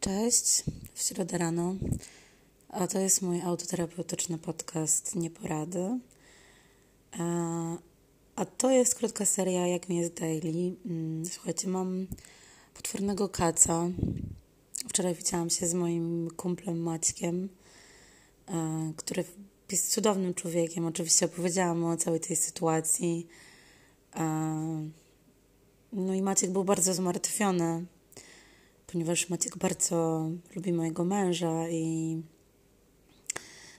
Cześć, w środę rano, a to jest mój autoterapeutyczny podcast Nieporady. A to jest krótka seria Jak mi jest daily. Mm, słuchajcie, mam potwornego kaca. Wczoraj widziałam się z moim kumplem Maćkiem, który jest cudownym człowiekiem. Oczywiście opowiedziałam mu o całej tej sytuacji. No i Maciek był bardzo zmartwiony ponieważ Maciek bardzo lubi mojego męża i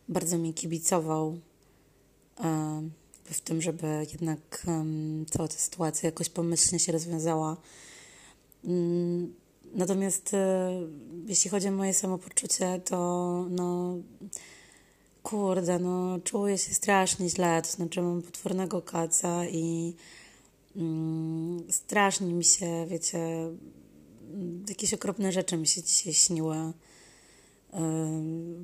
bardzo mi kibicował e, w tym, żeby jednak cała ta sytuacja jakoś pomyślnie się rozwiązała. Mm, natomiast e, jeśli chodzi o moje samopoczucie, to no kurde, no czuję się strasznie źle, to znaczy mam potwornego kaca i mm, strasznie mi się, wiecie, jakieś okropne rzeczy mi się dzisiaj śniły.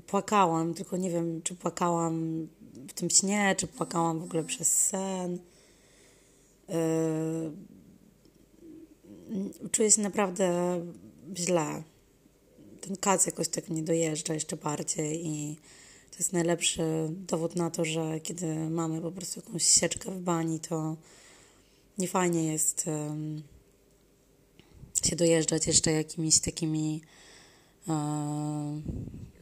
Płakałam, tylko nie wiem, czy płakałam w tym śnie, czy płakałam w ogóle przez sen. Czuję się naprawdę źle. Ten kac jakoś tak nie dojeżdża jeszcze bardziej i to jest najlepszy dowód na to, że kiedy mamy po prostu jakąś sieczkę w bani, to nie fajnie jest się dojeżdżać jeszcze jakimiś takimi, e,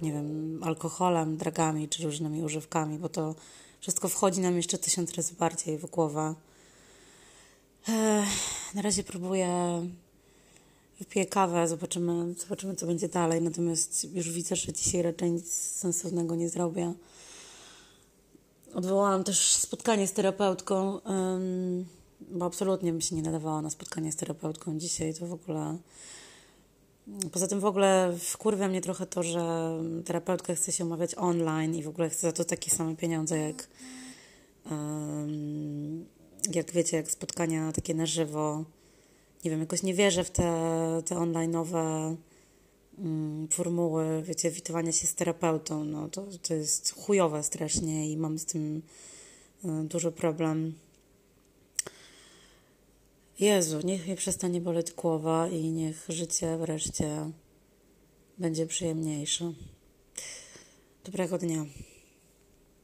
nie wiem, alkoholem, dragami czy różnymi używkami, bo to wszystko wchodzi nam jeszcze tysiąc razy bardziej w głowę. E, na razie próbuję, wypiję kawę, zobaczymy, zobaczymy co będzie dalej, natomiast już widzę, że dzisiaj raczej nic sensownego nie zrobię. Odwołałam też spotkanie z terapeutką bo absolutnie bym się nie nadawała na spotkanie z terapeutką dzisiaj, to w ogóle... Poza tym w ogóle wkurwia mnie trochę to, że terapeutka chce się umawiać online i w ogóle chce za to takie same pieniądze jak jak wiecie, jak spotkania takie na żywo. Nie wiem, jakoś nie wierzę w te, te online'owe um, formuły, wiecie, witowania się z terapeutą. No, to, to jest chujowe strasznie i mam z tym um, duży problem. Jezu, niech mi przestanie boleć głowa i niech życie wreszcie będzie przyjemniejsze. Dobrego dnia.